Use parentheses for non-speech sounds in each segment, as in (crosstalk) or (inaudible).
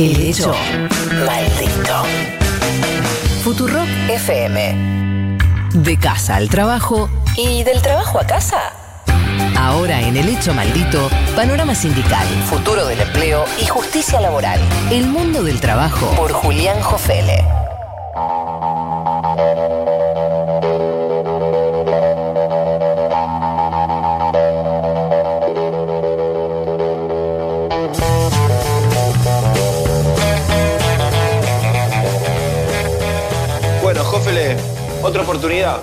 El hecho maldito. Futurock FM. De casa al trabajo y del trabajo a casa. Ahora en El Hecho Maldito, panorama sindical, futuro del empleo y justicia laboral. El mundo del trabajo por Julián Jofele. Jófele, otra oportunidad.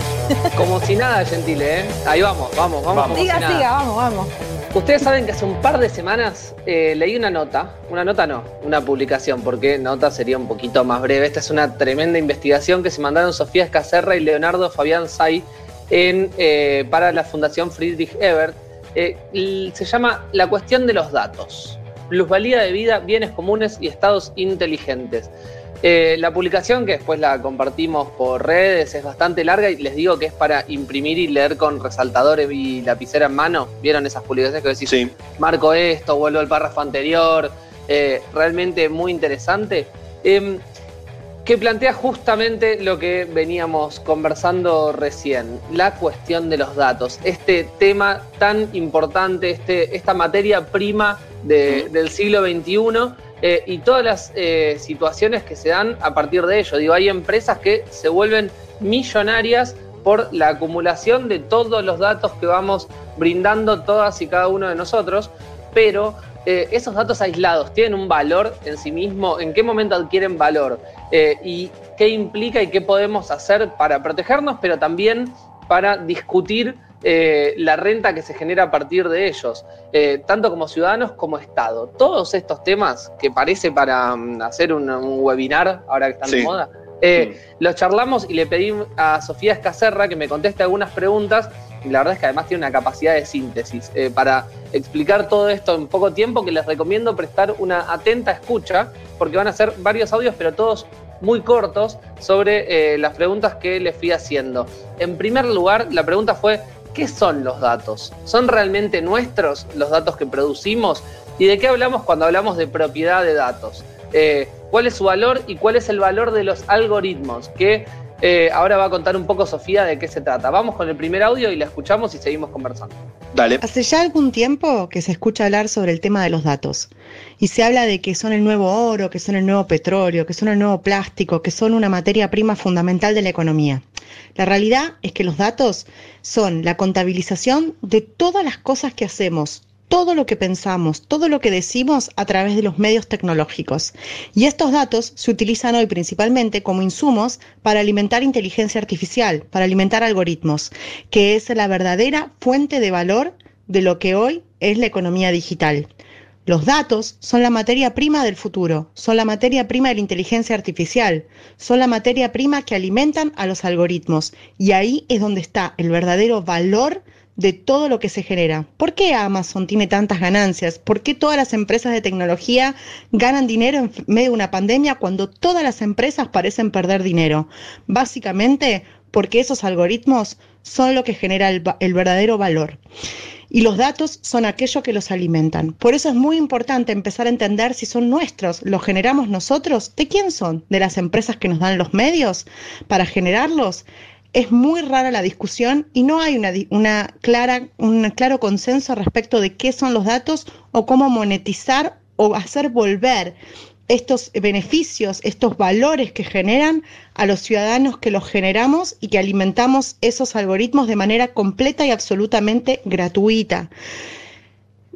Como si nada, Gentile, ¿eh? Ahí vamos, vamos, vamos. como Siga, si siga, vamos, vamos. Ustedes saben que hace un par de semanas eh, leí una nota, una nota no, una publicación, porque nota sería un poquito más breve. Esta es una tremenda investigación que se mandaron Sofía Escacerra y Leonardo Fabián Say en, eh, para la Fundación Friedrich Ebert. Eh, se llama La cuestión de los datos. Plusvalía de vida, bienes comunes y estados inteligentes. Eh, la publicación, que después la compartimos por redes, es bastante larga y les digo que es para imprimir y leer con resaltadores y lapicera en mano. ¿Vieron esas publicaciones que decís, Sí. marco esto, vuelvo al párrafo anterior? Eh, realmente muy interesante. Em, que plantea justamente lo que veníamos conversando recién, la cuestión de los datos, este tema tan importante, este, esta materia prima de- del siglo XXI eh, y todas las eh, situaciones que se dan a partir de ello. Digo, hay empresas que se vuelven millonarias por la acumulación de todos los datos que vamos brindando todas y cada uno de nosotros, pero eh, esos datos aislados tienen un valor en sí mismo, en qué momento adquieren valor y qué implica y qué podemos hacer para protegernos, pero también para discutir eh, la renta que se genera a partir de ellos, eh, tanto como ciudadanos como Estado. Todos estos temas que parece para mm, hacer un, un webinar, ahora que están de moda, eh, los charlamos y le pedí a Sofía Escacerra que me conteste algunas preguntas. Y la verdad es que además tiene una capacidad de síntesis para explicar todo esto en poco tiempo que les recomiendo prestar una atenta escucha porque van a ser varios audios pero todos muy cortos sobre eh, las preguntas que les fui haciendo. En primer lugar, la pregunta fue, ¿qué son los datos? ¿Son realmente nuestros los datos que producimos? ¿Y de qué hablamos cuando hablamos de propiedad de datos? Eh, ¿Cuál es su valor y cuál es el valor de los algoritmos? Que eh, ahora va a contar un poco Sofía de qué se trata. Vamos con el primer audio y la escuchamos y seguimos conversando. Dale. Hace ya algún tiempo que se escucha hablar sobre el tema de los datos y se habla de que son el nuevo oro, que son el nuevo petróleo, que son el nuevo plástico, que son una materia prima fundamental de la economía. La realidad es que los datos son la contabilización de todas las cosas que hacemos, todo lo que pensamos, todo lo que decimos a través de los medios tecnológicos. Y estos datos se utilizan hoy principalmente como insumos para alimentar inteligencia artificial, para alimentar algoritmos, que es la verdadera fuente de valor de lo que hoy es la economía digital. Los datos son la materia prima del futuro, son la materia prima de la inteligencia artificial, son la materia prima que alimentan a los algoritmos y ahí es donde está el verdadero valor de todo lo que se genera. ¿Por qué Amazon tiene tantas ganancias? ¿Por qué todas las empresas de tecnología ganan dinero en medio de una pandemia cuando todas las empresas parecen perder dinero? Básicamente porque esos algoritmos son lo que genera el, el verdadero valor. Y los datos son aquello que los alimentan. Por eso es muy importante empezar a entender si son nuestros, los generamos nosotros, ¿de quién son? ¿De las empresas que nos dan los medios para generarlos? Es muy rara la discusión y no hay una, una clara, un claro consenso respecto de qué son los datos o cómo monetizar o hacer volver estos beneficios, estos valores que generan a los ciudadanos que los generamos y que alimentamos esos algoritmos de manera completa y absolutamente gratuita.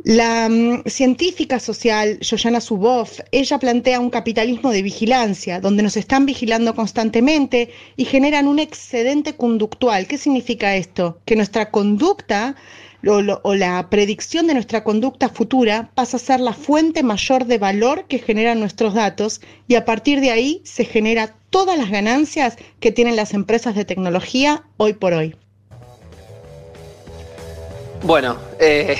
La mm, científica social Joyana Zuboff, ella plantea un capitalismo de vigilancia, donde nos están vigilando constantemente y generan un excedente conductual. ¿Qué significa esto? Que nuestra conducta o, la predicción de nuestra conducta futura pasa a ser la fuente mayor de valor que generan nuestros datos y a partir de ahí se genera todas las ganancias que tienen las empresas de tecnología hoy por hoy. Bueno, eh,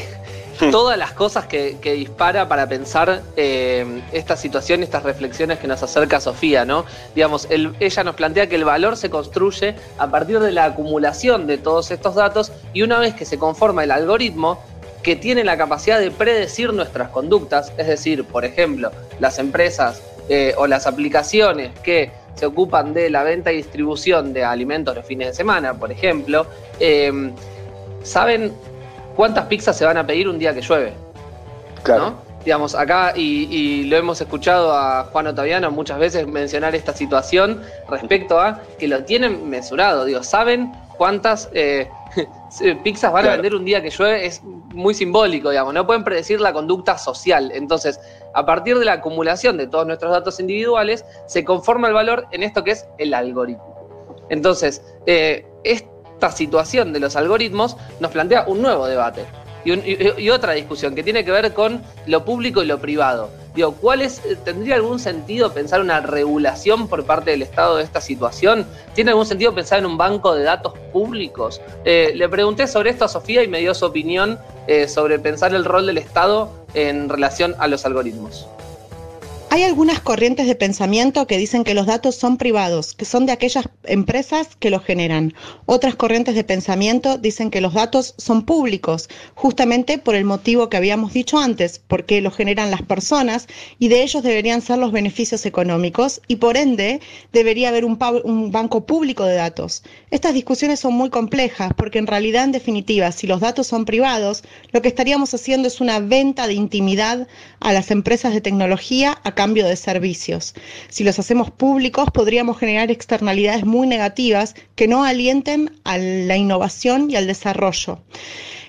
todas las cosas que, dispara para pensar eh, esta situación, estas reflexiones que nos acerca Sofía, ¿no? Digamos, el- ella nos plantea que el valor se construye a partir de la acumulación de todos estos datos y una vez que se conforma el algoritmo, que tiene la capacidad de predecir nuestras conductas, es decir, por ejemplo, las empresas eh, o las aplicaciones que se ocupan de la venta y distribución de alimentos los fines de semana, por ejemplo, em, saben cuántas pizzas se van a pedir un día que llueve. Claro. Digamos, acá, y, lo hemos escuchado a Juan Otaviano muchas veces mencionar esta situación respecto a que lo tienen mesurado, digo, saben cuántas eh, (laughs) pizzas van a vender un día que llueve, es muy simbólico, digamos, no pueden predecir la conducta social. Entonces, a partir de la acumulación de todos nuestros datos individuales, se conforma el valor en esto que es el algoritmo. Entonces, eh, esta situación de los algoritmos nos plantea un nuevo debate y, otra discusión que tiene que ver con lo público y lo privado. Digo, ¿cuál es, eh, ¿tendría algún sentido pensar una regulación por parte del Estado de esta situación? ¿Tiene algún sentido pensar en un banco de datos públicos? Eh, le pregunté sobre esto a Sofía y me dio su opinión eh, sobre pensar el rol del Estado en relación a los algoritmos. Hay algunas corrientes de pensamiento que dicen que los datos son privados, que son de aquellas empresas que los generan. Otras corrientes de pensamiento dicen que los datos son públicos, justamente por el motivo que habíamos dicho antes, porque los generan las personas y de ellos deberían ser los beneficios económicos y por ende debería haber un, banco público de datos. Estas discusiones son muy complejas porque en realidad, en definitiva, si los datos son privados, lo que estaríamos haciendo es una venta de intimidad a las empresas de tecnología a cambio de servicios. Si los hacemos públicos, podríamos generar externalidades muy negativas que no alienten a la innovación y al desarrollo.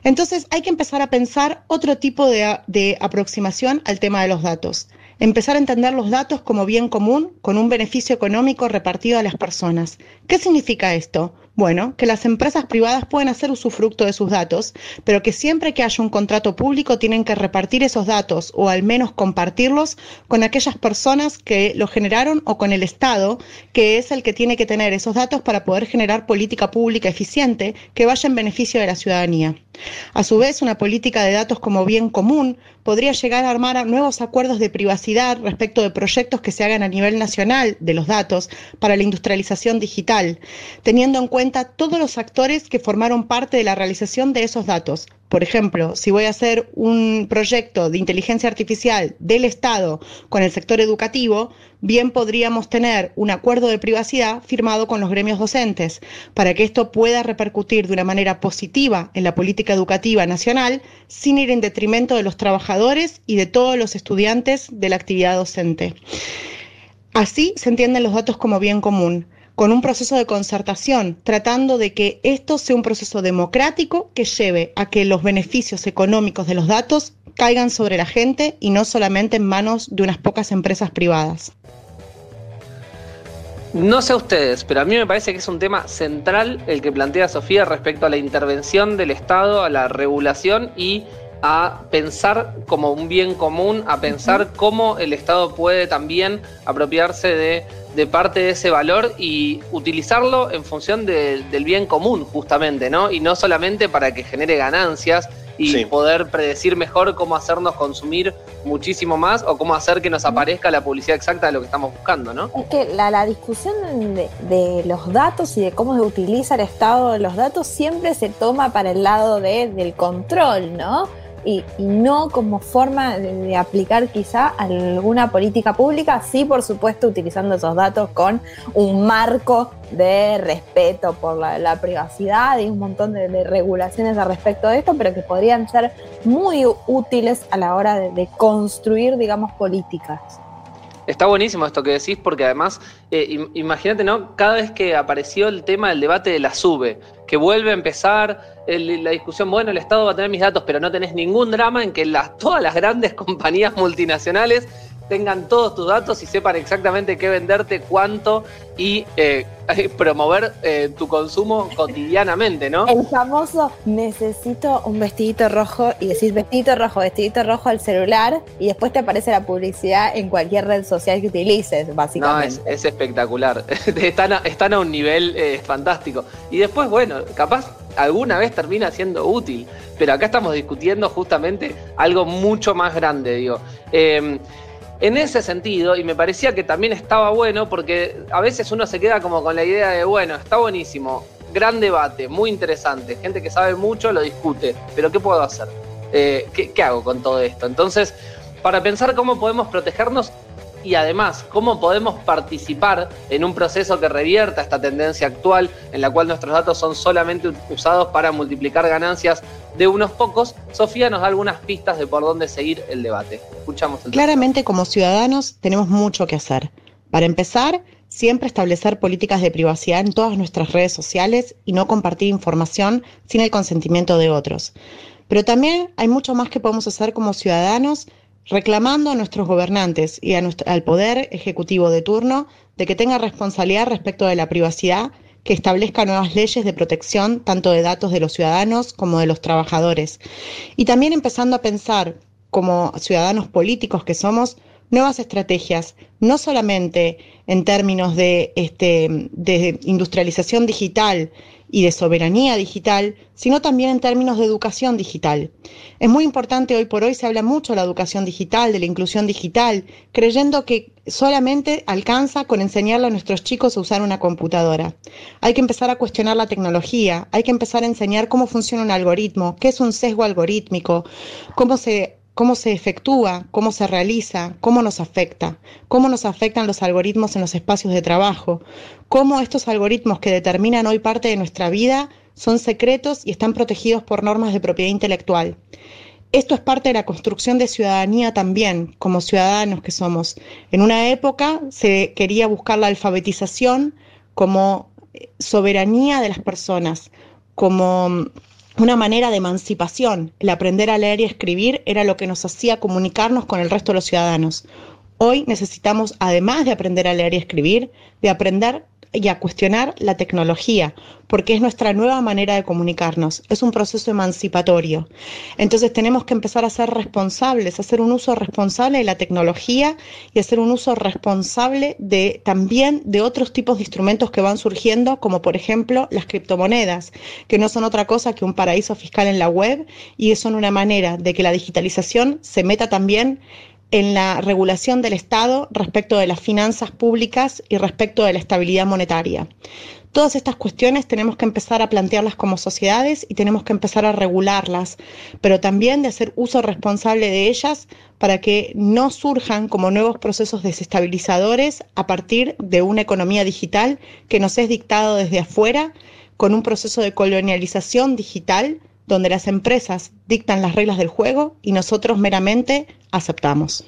Entonces hay que empezar a pensar otro tipo de, de aproximación al tema de los datos empezar a entender los datos como bien común con un beneficio económico repartido a las personas. ¿Qué significa esto? Bueno, que las empresas privadas pueden hacer usufructo de sus datos, pero que siempre que haya un contrato público tienen que repartir esos datos o al menos compartirlos con aquellas personas que los generaron o con el Estado, que es el que tiene que tener esos datos para poder generar política pública eficiente que vaya en beneficio de la ciudadanía. A su vez, una política de datos como bien común podría llegar a armar nuevos acuerdos de privacidad respecto de proyectos que se hagan a nivel nacional de los datos para la industrialización digital, teniendo en cuenta todos los actores que formaron parte de la realización de esos datos, por ejemplo, si voy a hacer un proyecto de inteligencia artificial del Estado con el sector educativo, bien podríamos tener un acuerdo de privacidad firmado con los gremios docentes. Para que esto pueda repercutir de una manera positiva en la política educativa nacional sin ir en detrimento de los trabajadores y de todos los estudiantes de la actividad docente. Así se entienden los datos como bien común con un proceso de concertación, tratando de que esto sea un proceso democrático que lleve a que los beneficios económicos de los datos caigan sobre la gente y no solamente en manos de unas pocas empresas privadas. No sé ustedes, pero a mí me parece que es un tema central el que plantea Sofía respecto a la intervención del Estado, a la regulación y a pensar como un bien común, a pensar cómo el Estado puede también apropiarse de de parte de ese valor y utilizarlo en función del bien común, justamente, ¿no? Y no solamente para que genere ganancias y poder predecir mejor cómo hacernos consumir muchísimo más o cómo hacer que nos aparezca la publicidad exacta de lo que estamos buscando, ¿no? Es que la, discusión de, los datos y de cómo se utiliza el estado de los datos siempre se toma para el lado del control, ¿no? Y, no como forma de, aplicar quizá alguna política pública, sí por supuesto utilizando esos datos con un marco de respeto por la, privacidad y un montón de, regulaciones al respecto de esto, pero que podrían ser muy útiles a la hora de, construir, digamos, políticas. Está buenísimo esto que decís, porque además, eh, imagínate, ¿no? Cada vez que apareció el tema del debate de la SUBE, que vuelve a empezar la discusión, bueno, el Estado va a tener mis datos, pero no tenés ningún drama en que las, todas las grandes (laughs) compañías multinacionales tengan todos tus datos y sepan exactamente qué venderte, cuánto y (laughs) eh, promover eh, tu consumo cotidianamente, ¿no? El famoso necesito un vestidito rojo y decís vestidito rojo, vestidito rojo al celular y después te aparece la publicidad en cualquier red social que utilices, básicamente. No, es, espectacular. (laughs) están, a, están a un nivel eh, fantástico. Y después, bueno, capaz alguna vez termina siendo útil, pero acá estamos discutiendo justamente algo mucho más grande, digo. En ese sentido, y me parecía que también estaba bueno, porque a veces uno se queda como con la idea de, bueno, está buenísimo, gran debate, muy interesante, gente que sabe mucho lo discute, pero ¿qué puedo hacer? Eh, ¿qué, hago con todo esto? Entonces, para pensar cómo podemos protegernos, y además cómo podemos participar en un proceso que revierta esta tendencia actual en la cual nuestros datos son solamente usados para multiplicar ganancias de unos pocos, Sofía nos da algunas pistas de por dónde seguir el debate. Escuchamos el Claramente como ciudadanos tenemos mucho que hacer. Para empezar, siempre establecer políticas de privacidad en todas nuestras redes sociales y no compartir información sin el consentimiento de otros. Pero también hay mucho más que podemos hacer como ciudadanos reclamando a nuestros gobernantes y al poder ejecutivo de turno de que tenga responsabilidad respecto de la privacidad, que establezca nuevas leyes de protección tanto de datos de los ciudadanos como de los trabajadores. Y también empezando a pensar como ciudadanos políticos que somos, nuevas estrategias, no solamente en términos de, este, de industrialización digital y de soberanía digital, sino también en términos de educación digital. Es muy importante, hoy por hoy se habla mucho de la educación digital, de la inclusión digital, creyendo que solamente alcanza con enseñarle a nuestros chicos a usar una computadora. Hay que empezar a cuestionar la tecnología, hay que empezar a enseñar cómo funciona un algoritmo, qué es un sesgo algorítmico, cómo se cómo se efectúa, cómo se realiza, cómo nos afecta, cómo nos afectan los algoritmos en los espacios de trabajo, cómo estos algoritmos que determinan hoy parte de nuestra vida son secretos y están protegidos por normas de propiedad intelectual. Esto es parte de la construcción de ciudadanía también, como ciudadanos que somos. En una época se quería buscar la alfabetización como soberanía de las personas, como una manera de emancipación. El aprender a leer y escribir era lo que nos hacía comunicarnos con el resto de los ciudadanos. Hoy necesitamos, además de aprender a leer y escribir, de aprender y a cuestionar la tecnología, porque es nuestra nueva manera de comunicarnos, es un proceso emancipatorio. Entonces tenemos que empezar a ser responsables, a hacer un uso responsable de la tecnología y hacer un uso responsable de también de otros tipos de instrumentos que van surgiendo, como por ejemplo las criptomonedas, que no son otra cosa que un paraíso fiscal en la web y son una manera de que la digitalización se meta también en la regulación del Estado respecto de las finanzas públicas y respecto de la estabilidad monetaria. Todas estas cuestiones tenemos que empezar a plantearlas como sociedades y tenemos que empezar a regularlas, pero también de hacer uso responsable de ellas para que no surjan como nuevos procesos desestabilizadores a partir de una economía digital que nos es dictado desde afuera con un proceso de colonialización digital donde las empresas dictan las reglas del juego y nosotros meramente aceptamos.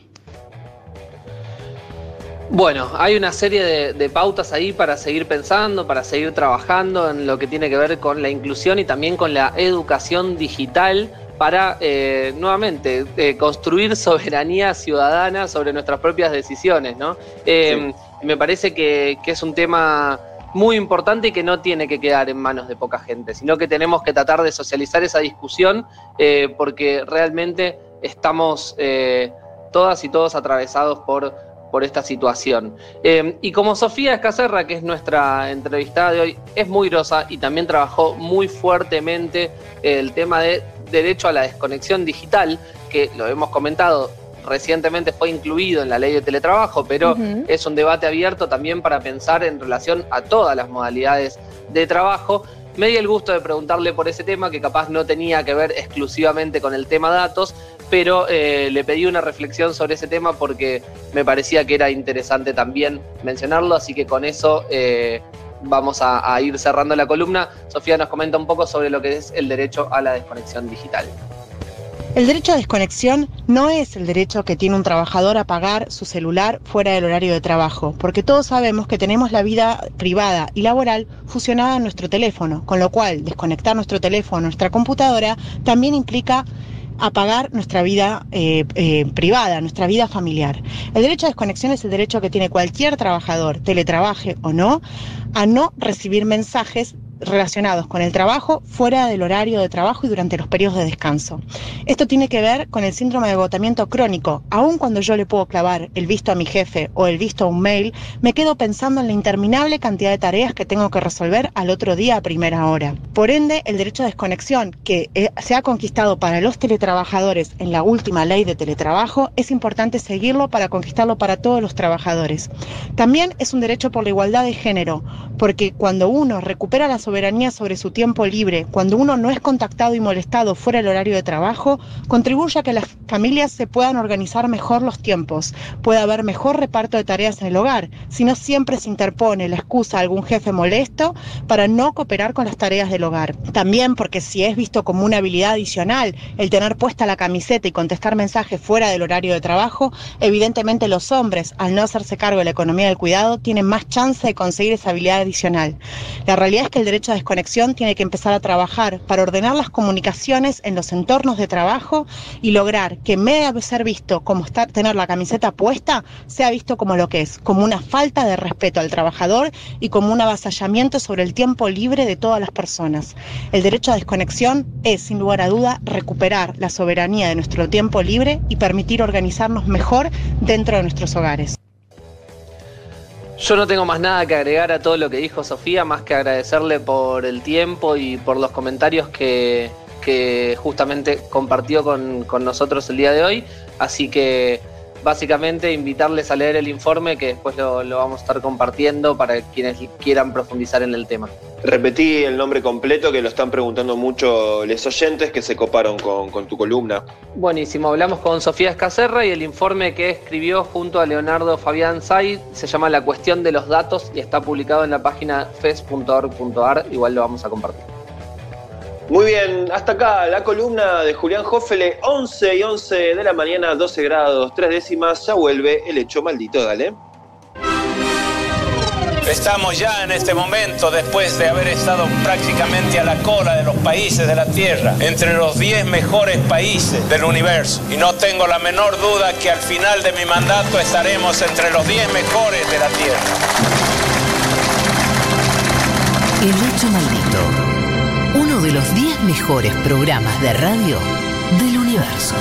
Bueno, hay una serie de, pautas ahí para seguir pensando, para seguir trabajando en lo que tiene que ver con la inclusión y también con la educación digital para, eh, nuevamente, eh, construir (laughs) soberanía ciudadana sobre nuestras propias decisiones, ¿no? Eh, me parece que es un tema muy importante y que no tiene que quedar en manos de poca gente, sino que tenemos que tratar de socializar esa discusión eh, porque realmente estamos eh, todas y todos atravesados por, por esta situación. Eh, y como Sofía Escacerra, que es nuestra entrevistada de hoy, es muy grosa y también trabajó muy fuertemente el tema de derecho a la desconexión digital, que lo hemos comentado, recientemente fue incluido en la ley de teletrabajo, pero es un debate abierto también para pensar en relación a todas las modalidades de trabajo. Me di el gusto de preguntarle por ese tema, que capaz no tenía que ver exclusivamente con el tema datos, pero eh, le pedí una reflexión sobre ese tema porque me parecía que era interesante también mencionarlo, así que con eso eh, vamos a ir cerrando la columna. Sofía nos comenta un poco sobre lo que es el derecho a la desconexión digital. El derecho a desconexión no es el derecho que tiene un trabajador a pagar su celular fuera del horario de trabajo, porque todos sabemos que tenemos la vida privada y laboral fusionada en nuestro teléfono, con lo cual desconectar nuestro teléfono, nuestra computadora, también implica apagar nuestra vida eh, eh, privada, nuestra vida familiar. El derecho a desconexión es el derecho que tiene cualquier trabajador, teletrabaje o no, a no recibir mensajes relacionados con el trabajo fuera del horario de trabajo y durante los periodos de descanso. Esto tiene que ver con el síndrome de agotamiento crónico. Aun cuando yo le puedo clavar el visto a mi jefe o el visto a un mail, me quedo pensando en la interminable cantidad de tareas que tengo que resolver al otro día a primera hora. Por ende, el derecho a desconexión que eh, se ha conquistado para los teletrabajadores en la última ley de teletrabajo, es importante seguirlo para conquistarlo para todos los trabajadores. También es un derecho por la igualdad de género, porque cuando uno recupera la soberanía soberanía sobre su tiempo libre, cuando uno no es contactado y molestado fuera del horario de trabajo, contribuye a que las familias se puedan organizar mejor los tiempos, pueda haber mejor reparto de tareas en el hogar, si no siempre se interpone la excusa a algún jefe molesto para no cooperar con las tareas del hogar. También porque si es visto como una habilidad adicional el tener puesta la camiseta y contestar mensajes fuera del horario de trabajo, evidentemente los hombres, al no hacerse cargo de la economía del cuidado, tienen más chance de conseguir esa habilidad adicional. La realidad es que el derecho a desconexión tiene que empezar a trabajar para ordenar las comunicaciones en los entornos de trabajo y lograr que en vez de ser visto como estar, tener la camiseta puesta, sea visto como lo que es, como una falta de respeto al trabajador y como un avasallamiento sobre el tiempo libre de todas las personas. El derecho a desconexión es, sin lugar a duda, recuperar la soberanía de nuestro tiempo libre y permitir organizarnos mejor dentro de nuestros hogares. Yo no tengo más nada que agregar a todo lo que dijo Sofía, más que agradecerle por el tiempo y por los comentarios que, justamente compartió con, con nosotros el día de hoy. Así que básicamente invitarles a leer el informe que después lo, vamos a estar compartiendo para quienes quieran profundizar en el tema. Repetí el nombre completo que lo están preguntando mucho los oyentes que se coparon con, tu columna. Buenísimo, hablamos con Sofía Escacerra y el informe que escribió junto a Leonardo Fabián Say se llama La cuestión de los datos y está publicado en la página fes.org.ar, igual lo vamos a compartir. Muy bien, hasta acá la columna de Julián Hoffele, 11 y 11 de la mañana, 12 grados, 3 décimas, ya vuelve el hecho maldito, dale. Estamos ya en este momento, después de haber estado prácticamente a la cola de los países de la Tierra, entre los 10 mejores países del universo. Y no tengo la menor duda que al final de mi mandato estaremos entre los 10 mejores de la Tierra. El hecho maldito los 10 mejores programas de radio del universo.